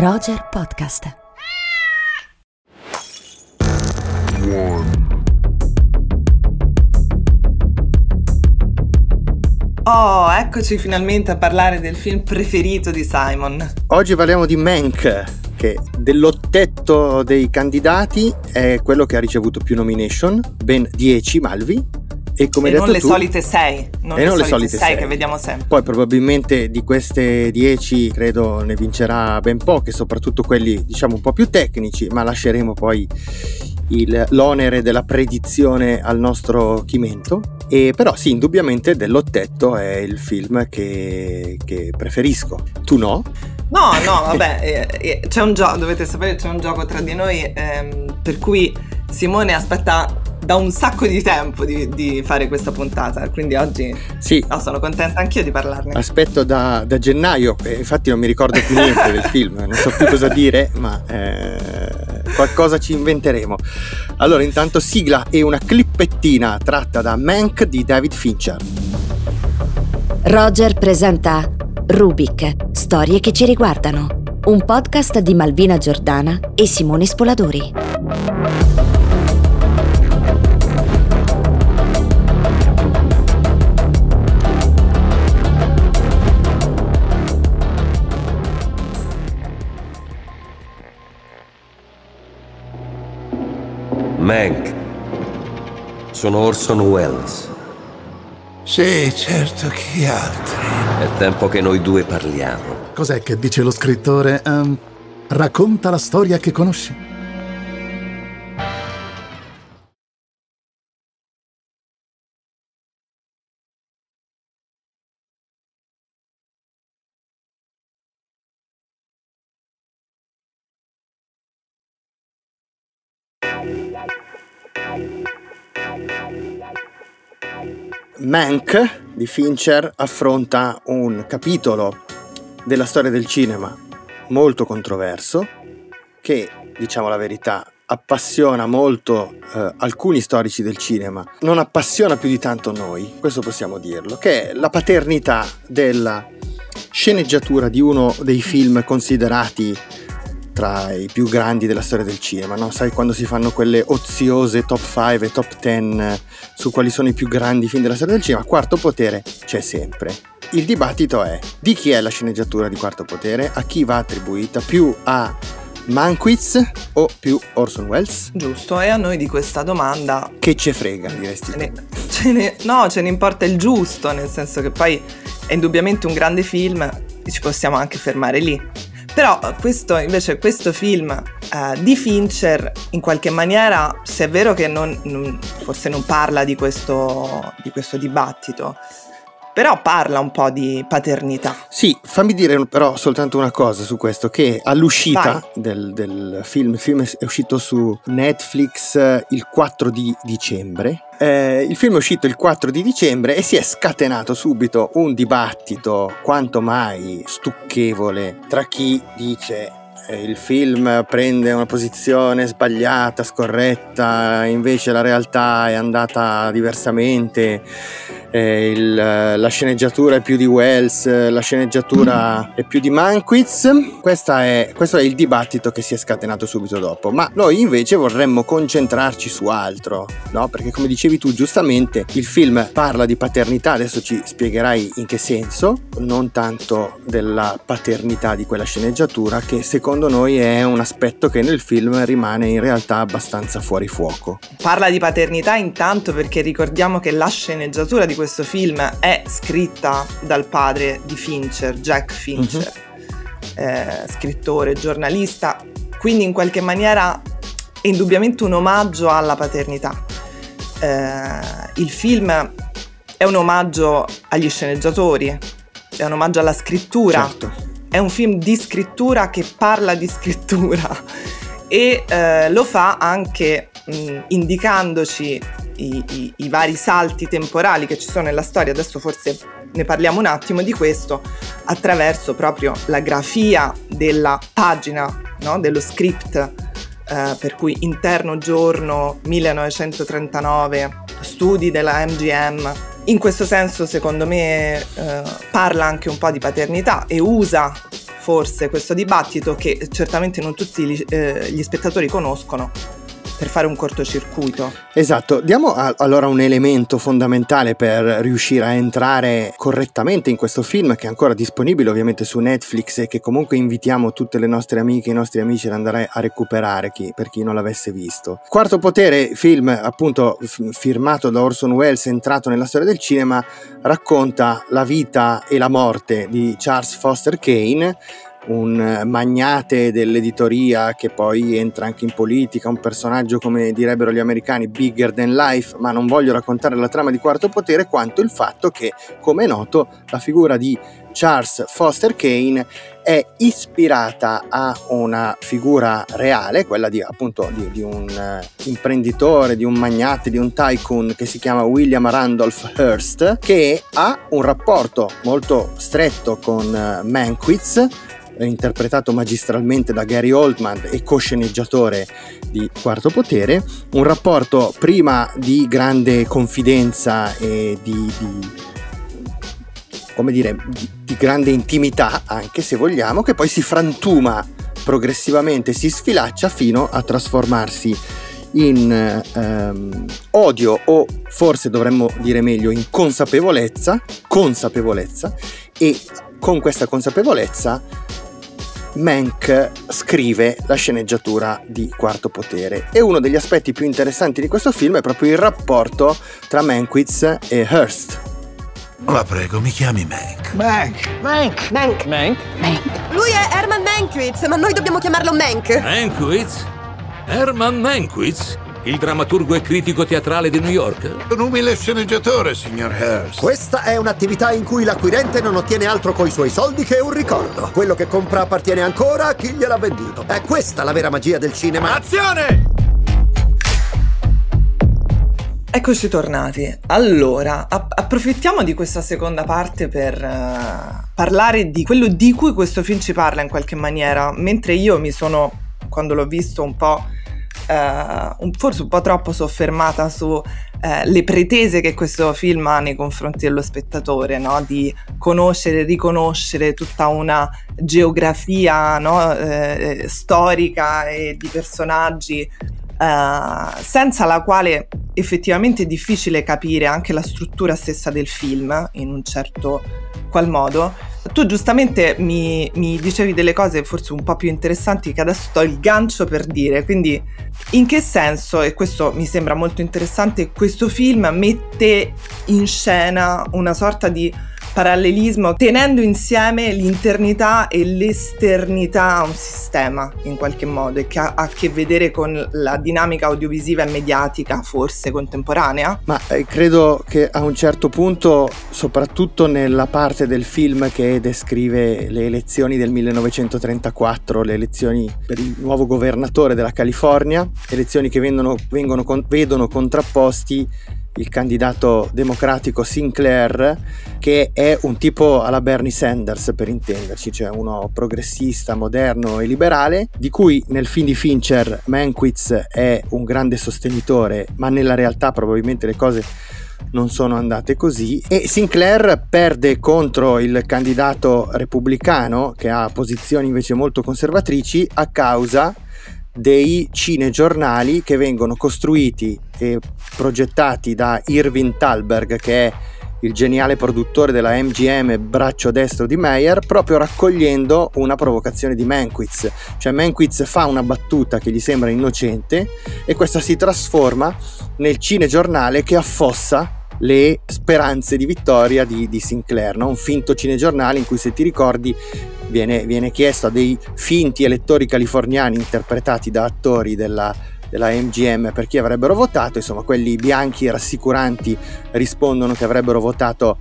Roger Podcast. Oh, eccoci finalmente a parlare del film preferito di Simon. Oggi parliamo di Mank, che dell'ottetto dei candidati è quello che ha ricevuto più nomination, ben 10 Malvi. E come e non detto le tu, solite 6, non e le non le solite solite 6 sei. che vediamo sempre. Poi probabilmente di queste 10 credo ne vincerà ben poche, soprattutto quelli diciamo un po' più tecnici, ma lasceremo poi il- l'onere della predizione al nostro Chimento. E però sì, indubbiamente dell'ottetto è il film che, che preferisco. Tu no? No, no, vabbè, eh, eh, c'è un gioco, dovete sapere, c'è un gioco tra di noi ehm, per cui Simone aspetta da un sacco di tempo di, di fare questa puntata, quindi oggi Sì, no, sono contenta anch'io di parlarne. Aspetto da, da gennaio, e infatti non mi ricordo più niente del film, non so più cosa dire, ma eh, qualcosa ci inventeremo. Allora, intanto sigla e una clippettina tratta da Mank di David Fincher. Roger presenta Rubik, storie che ci riguardano. Un podcast di Malvina Giordana e Simone Spoladori. Mank. Sono Orson Welles. Sì, certo, chi altri? È tempo che noi due parliamo. Cos'è che dice lo scrittore? Ehm, racconta la storia che conosci. Mank di Fincher affronta un capitolo della storia del cinema molto controverso che, diciamo la verità, appassiona molto eh, alcuni storici del cinema, non appassiona più di tanto noi, questo possiamo dirlo, che è la paternità della sceneggiatura di uno dei film considerati tra i più grandi della storia del cinema, no? Sai quando si fanno quelle oziose top 5 e top 10 su quali sono i più grandi film della storia del cinema, Quarto Potere c'è sempre. Il dibattito è di chi è la sceneggiatura di Quarto Potere, a chi va attribuita, più a Mankiewicz o più Orson Welles? Giusto, e a noi di questa domanda Che ce frega, diresti ce ne, ce ne- no, ce ne importa il giusto, nel senso che poi è indubbiamente un grande film e ci possiamo anche fermare lì. Però questo, invece, questo film eh, di Fincher, in qualche maniera, se è vero che non- non- forse non parla di questo, di questo dibattito, però parla un po' di paternità. Sì, fammi dire però soltanto una cosa su questo, che all'uscita del, del film, il film è uscito su Netflix eh, il 4 di dicembre, eh, il film è uscito il 4 di dicembre e si è scatenato subito un dibattito quanto mai stucchevole tra chi dice eh, il film prende una posizione sbagliata, scorretta, invece la realtà è andata diversamente, eh, il- la sceneggiatura è più di Wells, eh, la sceneggiatura è più di. Questa è- questo è il dibattito che si è scatenato subito dopo. Ma noi invece vorremmo concentrarci su altro, no? Perché come dicevi tu giustamente, il film parla di paternità, adesso ci spiegherai in che senso, non tanto della paternità di quella sceneggiatura, che secondo noi è un aspetto che nel film rimane in realtà abbastanza fuori fuoco. Parla di paternità intanto perché ricordiamo che la sceneggiatura di questo film è scritta dal padre di Fincher, Jack Fincher, eh, scrittore, giornalista, quindi in qualche maniera è indubbiamente un omaggio alla paternità. Eh, il film è un omaggio agli sceneggiatori, è un omaggio alla scrittura Certo. è un film di scrittura che parla di scrittura e eh, lo fa anche mh, indicandoci i, i- i vari salti temporali che ci sono nella storia. Adesso forse ne parliamo un attimo di questo attraverso proprio la grafia della pagina, no? dello script, eh, per cui interno giorno 1939, studi della MGM. In questo senso, secondo me, eh, parla anche un po' di paternità e usa forse questo dibattito che certamente non tutti gli, eh, gli spettatori conoscono per fare un cortocircuito. Esatto, diamo a, allora un elemento fondamentale per riuscire a entrare correttamente in questo film che è ancora disponibile ovviamente su Netflix e che comunque invitiamo tutte le nostre amiche e i nostri amici ad andare a recuperare chi, per chi non l'avesse visto. Quarto Potere, film appunto f- firmato da Orson Welles, entrato nella storia del cinema, racconta la vita e la morte di Charles Foster Kane un magnate dell'editoria che poi entra anche in politica, un personaggio come direbbero gli americani bigger than life, ma non voglio raccontare la trama di Quarto Potere quanto il fatto che, come è noto, la figura di Charles Foster Kane è ispirata a una figura reale, quella di appunto di, di un uh, imprenditore, di un magnate, di un tycoon che si chiama William Randolph Hearst, che ha un rapporto molto stretto con uh, Manquitz, interpretato magistralmente da Gary Oldman e co-sceneggiatore di Quarto Potere, un rapporto prima di grande confidenza e di, di come dire, di, di grande intimità, anche se vogliamo, che poi si frantuma progressivamente, si sfilaccia fino a trasformarsi in ehm, odio o forse dovremmo dire meglio in consapevolezza, consapevolezza e con questa consapevolezza Mank scrive la sceneggiatura di Quarto Potere e uno degli aspetti più interessanti di questo film è proprio il rapporto tra Mankiewicz e Hearst. La prego, mi chiami Mank. Mank. Mank. Mank. Mank. Mank. Lui è Herman Mankiewicz, ma noi dobbiamo chiamarlo Mank. Mankiewicz? Herman Mankiewicz? Il drammaturgo e critico teatrale di New York? Un umile sceneggiatore, signor Hearst. Questa è un'attività in cui l'acquirente non ottiene altro coi suoi soldi che un ricordo. Quello che compra appartiene ancora a chi gliel'ha venduto. È questa la vera magia del cinema. Azione! Eccoci tornati. Allora, app- approfittiamo di questa seconda parte per uh, parlare di quello di cui questo film ci parla in qualche maniera, mentre io mi sono, quando l'ho visto, un po' un, forse un po' troppo soffermata su eh, pretese che questo film ha nei confronti dello spettatore, no? di conoscere e riconoscere tutta una geografia no? eh, storica e di personaggi Uh, senza la quale effettivamente è difficile capire anche la struttura stessa del film in un certo qual modo. Tu giustamente mi, mi, dicevi delle cose forse un po' più interessanti che adesso do il gancio per dire, quindi in che senso, e questo mi sembra molto interessante, questo film mette in scena una sorta di parallelismo tenendo insieme l'internità e l'esternità a un sistema in qualche modo e che ha a che vedere con la dinamica audiovisiva e mediatica forse contemporanea? Ma eh, credo che a un certo punto, soprattutto nella parte del film che descrive le elezioni del 1934, le elezioni per il nuovo governatore della California, elezioni che vengono, vengono, vedono contrapposti il candidato democratico Sinclair, che è un tipo alla Bernie Sanders per intenderci, cioè uno progressista, moderno e liberale, di cui nel film di Fincher Mankiewicz è un grande sostenitore, ma nella realtà probabilmente le cose non sono andate così. E Sinclair perde contro il candidato repubblicano che ha posizioni invece molto conservatrici a causa dei cinegiornali che vengono costruiti e progettati da Irving Thalberg, che è il geniale produttore della MGM braccio destro di Meyer, proprio raccogliendo una provocazione di Mankiewicz. Cioè Mankiewicz fa una battuta che gli sembra innocente e questa si trasforma nel cinegiornale che affossa le speranze di vittoria di, di Sinclair, no? un finto cinegiornale in cui se ti ricordi viene, viene chiesto a dei finti elettori californiani interpretati da attori della, della MGM per chi avrebbero votato, insomma quelli bianchi rassicuranti rispondono che avrebbero votato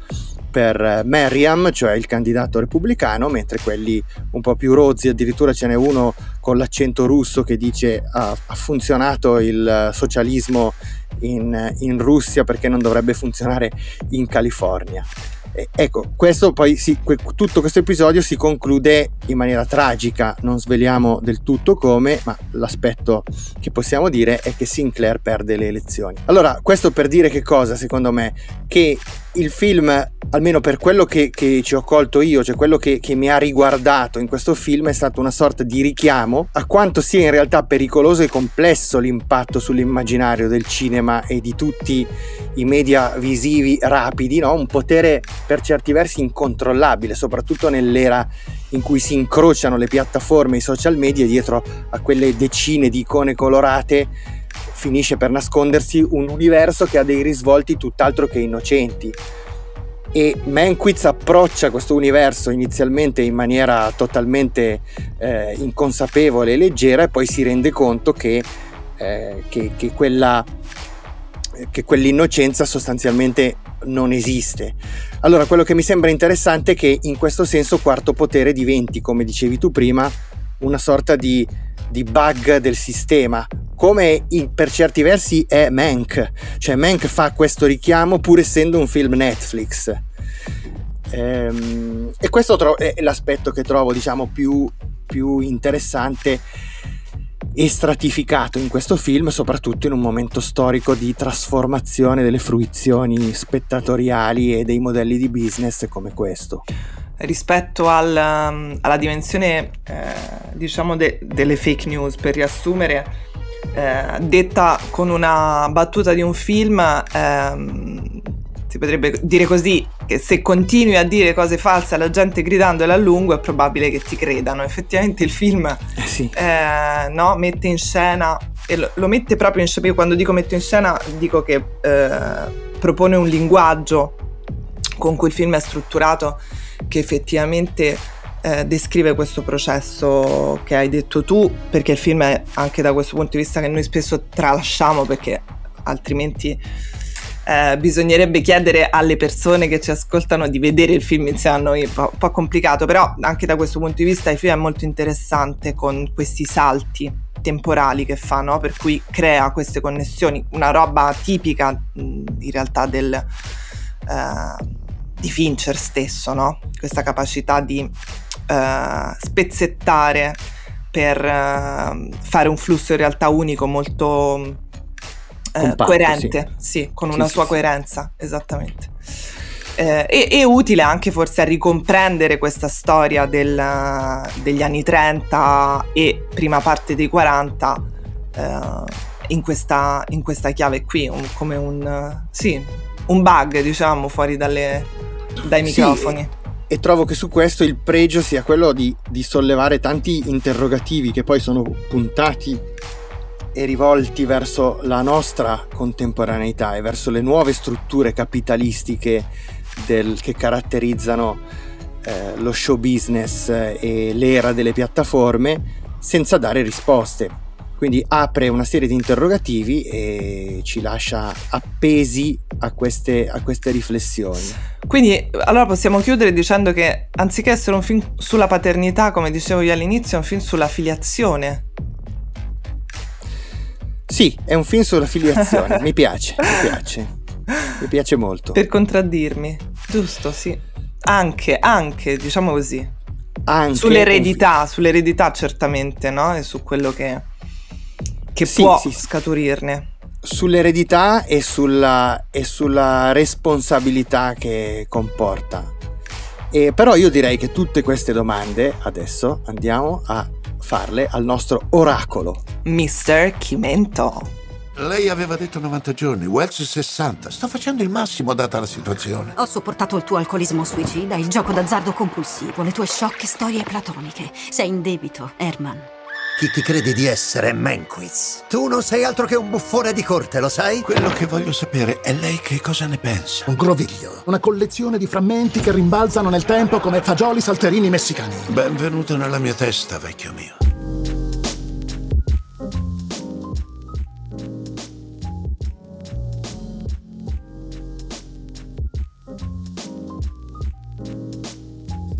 per Merriam, cioè il candidato repubblicano, mentre quelli un po' più rozzi, addirittura ce n'è uno con l'accento russo che dice ha, ha funzionato il socialismo in, in Russia perché non dovrebbe funzionare in California ecco, questo poi si, tutto questo episodio si conclude in maniera tragica, non sveliamo del tutto come, ma l'aspetto che possiamo dire è che Sinclair perde le elezioni. Allora, questo per dire che cosa, secondo me? Che il film almeno per quello che, che, ci ho colto io, cioè quello che, che, mi ha riguardato in questo film, è stato una sorta di richiamo a quanto sia in realtà pericoloso e complesso l'impatto sull'immaginario del cinema e di tutti i media visivi rapidi, no? un potere per certi versi incontrollabile, soprattutto nell'era in cui si incrociano le piattaforme e i social media dietro a quelle decine di icone colorate finisce per nascondersi un universo che ha dei risvolti tutt'altro che innocenti e Mankiewicz approccia questo universo inizialmente in maniera totalmente eh, inconsapevole e leggera e poi si rende conto che, eh, che, che, quella, che quell'innocenza sostanzialmente non esiste. Allora quello che mi sembra interessante è che in questo senso Quarto Potere diventi, come dicevi tu prima, una sorta di, di bug del sistema, come in, per certi versi è Mank, cioè Mank fa questo richiamo pur essendo un film Netflix. Ehm, e questo tro- è l'aspetto che trovo diciamo più, più interessante e stratificato in questo film, soprattutto in un momento storico di trasformazione delle fruizioni spettatoriali e dei modelli di business come questo rispetto al, alla dimensione eh, diciamo de, delle fake news per riassumere eh, detta con una battuta di un film, ehm, si potrebbe dire così, che se continui a dire cose false alla gente gridandole a lungo è probabile che ti credano. Effettivamente il film eh sì. eh, no, mette in scena, e lo, lo, mette proprio in scena, io quando dico mette in scena dico che eh, propone un linguaggio con cui il film è strutturato che effettivamente eh, descrive questo processo che hai detto tu, perché il film è anche da questo punto di vista che noi spesso tralasciamo perché altrimenti eh, bisognerebbe chiedere alle persone che ci ascoltano di vedere il film insieme a noi, un po', complicato, però anche da questo punto di vista il film è molto interessante con questi salti temporali che fa, no? per cui crea queste connessioni, una roba tipica in realtà del, eh, di Fincher stesso, no? questa capacità di uh, spezzettare per uh, fare un flusso in realtà unico molto uh, Compatto, coerente, sì. sì. con una sì, sua sì, coerenza, esattamente. Eh, e, e, utile anche forse a ricomprendere questa storia del, degli anni 30 e prima parte dei 40 eh, in, questa, in, questa, chiave qui, un, come un, sì, un bug diciamo fuori dalle, dai microfoni e trovo che su questo il pregio sia quello di, di, sollevare tanti interrogativi che poi sono puntati e rivolti verso la nostra contemporaneità e verso le nuove strutture capitalistiche del, che caratterizzano eh, lo show business e l'era delle piattaforme senza dare risposte. Quindi apre una serie di interrogativi e ci lascia appesi a queste, a queste riflessioni. Quindi allora possiamo chiudere dicendo che anziché essere un film sulla paternità, come dicevo io all'inizio, è un film sulla filiazione. Sì, è un film sulla filiazione, mi piace, mi piace. Mi piace molto. Per contraddirmi, giusto, sì. Anche, anche, diciamo così. Anche sull'eredità, sull'eredità certamente, no? E su quello che che sì, può sì, scaturirne. Sull'eredità e sulla, e sulla responsabilità che comporta. E però io direi che tutte queste domande adesso andiamo a farle al nostro oracolo. Mr. Chimento. Lei aveva detto 90 giorni, Wells 60. Sto facendo il massimo data la situazione. Ho sopportato il tuo alcolismo suicida, il gioco d'azzardo compulsivo, le tue sciocche storie platoniche. Sei in debito, Herman. Chi ti credi di essere, Manquiz? Tu non sei altro che un buffone di corte, lo sai? Quello che voglio sapere è lei che cosa ne pensa. Un groviglio. Una collezione di frammenti che rimbalzano nel tempo come fagioli salterini messicani. Benvenuto nella mia testa, vecchio mio.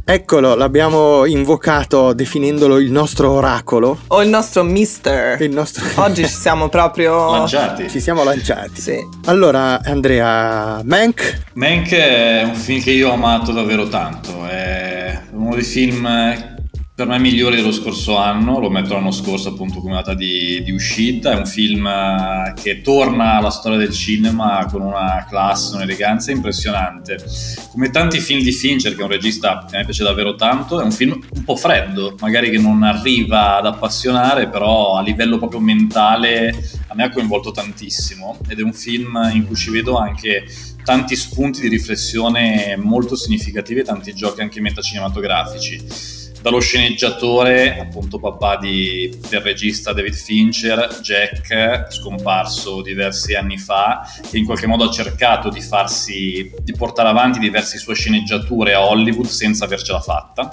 Eccolo, l'abbiamo invocato definendolo il nostro oracolo. O il nostro mister. Il nostro... Oggi ci siamo proprio... Lanciati. Ci siamo lanciati. Sì. Allora, Andrea, Mank? Mank è un film che io ho amato davvero tanto. È uno dei film per me migliore dello scorso anno, lo metto l'anno scorso appunto come data di, di, uscita, è un film eh, che torna alla storia del cinema con una classe, un'eleganza impressionante. Come tanti film di Fincher, che è un regista che me piace davvero tanto, è un film un po' freddo, magari che non arriva ad appassionare, però a livello proprio mentale a me ha coinvolto tantissimo. Ed è un film in cui ci vedo anche tanti spunti di riflessione molto significativi e tanti giochi anche metacinematografici dallo sceneggiatore, appunto papà di, del regista David Fincher, Jack, scomparso diversi anni fa, che in qualche modo ha cercato di farsi, di portare avanti diverse sue sceneggiature a Hollywood senza avercela fatta.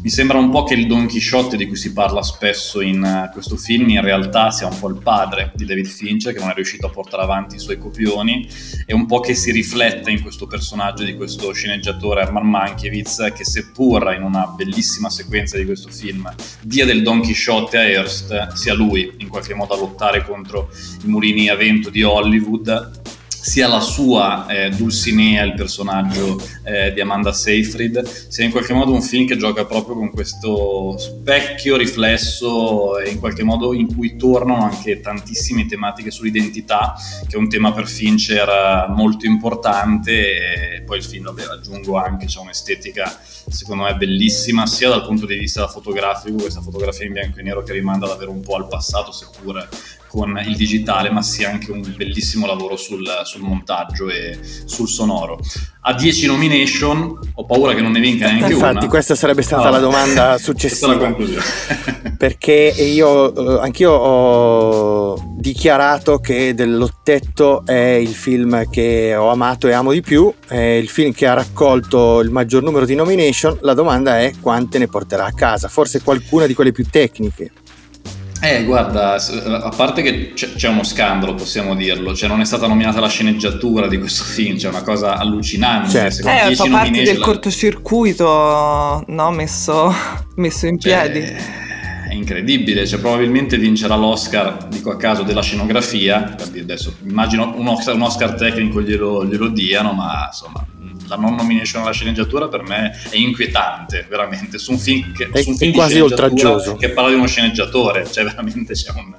Mi sembra un po' che il Don Quixote di cui si parla spesso in uh, questo film in realtà sia un po' il padre di David Fincher che non è riuscito a portare avanti i suoi copioni e un po' che si riflette in questo personaggio di questo sceneggiatore Herman Mankiewicz che seppur in una bellissima sequenza di questo film dia del Don Quixote a Hearst sia lui in qualche modo a lottare contro i mulini a vento di Hollywood sia la sua eh, Dulcinea, il personaggio eh, di Amanda Seyfried, sia in qualche modo un film che gioca proprio con questo specchio riflesso e in qualche modo in cui tornano anche tantissime tematiche sull'identità, che è un tema per Fincher molto importante e poi il film, vabbè, aggiungo anche, c'è un'estetica secondo me bellissima, sia dal punto di vista fotografico, questa fotografia in bianco e nero che rimanda davvero un po' al passato, seppur con il digitale, ma sia anche un bellissimo lavoro sul, sul montaggio e sul sonoro. A 10 nomination, ho paura che non ne vinca neanche Infatti, una. Infatti, questa sarebbe stata ah, la domanda successiva. La perché io, eh, anch'io ho dichiarato che dell'Ottetto è il film che ho amato e amo di più, è il film che ha raccolto il maggior numero di nomination. La domanda è quante ne porterà a casa, forse qualcuna di quelle più tecniche. Eh, guarda, a parte che c'è, uno scandalo, possiamo dirlo, cioè non è stata nominata la sceneggiatura di questo film, c'è una cosa allucinante. Certo. Eh, fa parte del la... cortocircuito, no, messo, messo in cioè, piedi. È incredibile, cioè probabilmente vincerà l'Oscar, dico a caso, della scenografia, adesso immagino un Oscar, un Oscar tecnico glielo, glielo diano, ma insomma la non nomination alla sceneggiatura per me è inquietante, veramente, su un film che, è, su un film quasi oltraggioso. Che parla di uno sceneggiatore, cioè veramente c'è un...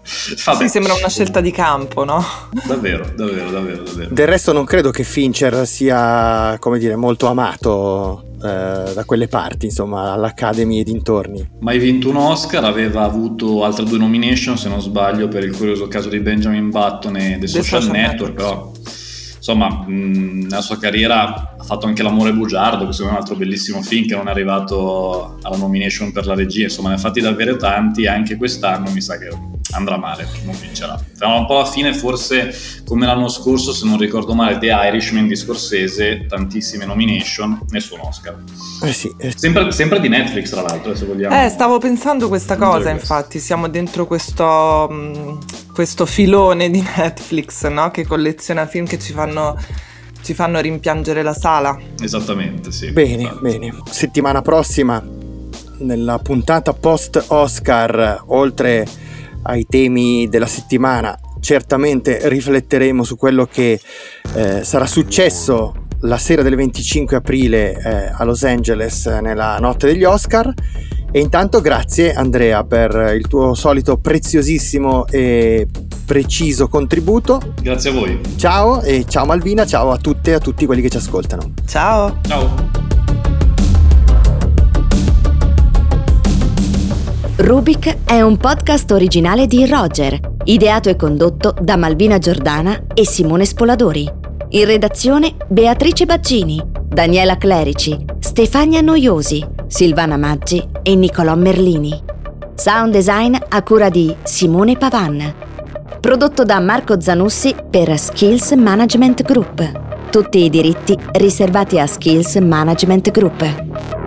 Vabbè. Sì, sembra una scelta di campo, no? Davvero, davvero, davvero, davvero. Del resto non credo che Fincher sia, come dire, molto amato eh, da quelle parti, insomma, all'Academy e dintorni. Mai vinto un Oscar, aveva avuto altre due nomination, se non sbaglio, per il curioso caso di Benjamin Button e The, The Social, Social Network, Network, però insomma, mh, nella sua carriera ha fatto anche L'amore bugiardo, che secondo me è un altro bellissimo film che non è arrivato alla nomination per la regia, insomma ne ha fatti davvero tanti, anche quest'anno mi sa che andrà male, non vincerà. Sarà un po' alla fine, forse come l'anno scorso, se non ricordo male, The Irishman di Scorsese, tantissime nomination, nessun Oscar. Eh sì, eh. Sempre, sempre, di Netflix, tra l'altro, se vogliamo. Eh, stavo pensando questa cosa, infatti, siamo dentro questo, mh, questo filone di Netflix, no? Che colleziona film che ci fanno ci fanno rimpiangere la sala. Esattamente, sì. Bene, esatto. bene. Settimana prossima, nella puntata post Oscar, oltre ai temi della settimana, certamente rifletteremo su quello che eh, sarà successo la sera del 25 aprile eh, a Los Angeles nella notte degli Oscar. E intanto grazie Andrea per il tuo solito preziosissimo e preciso contributo. Grazie a voi. Ciao e ciao Malvina, ciao a tutte e a tutti quelli che ci ascoltano. Ciao. Ciao. Rubik è un podcast originale di Roger, ideato e condotto da Malvina Giordana e Simone Spoladori. In redazione Beatrice Baccini, Daniela Clerici, Stefania Noiosi, Silvana Maggi e Nicolò Merlini. Sound design a cura di Simone Pavan. Prodotto da Marco Zanussi per Skills Management Group. Tutti i diritti riservati a Skills Management Group.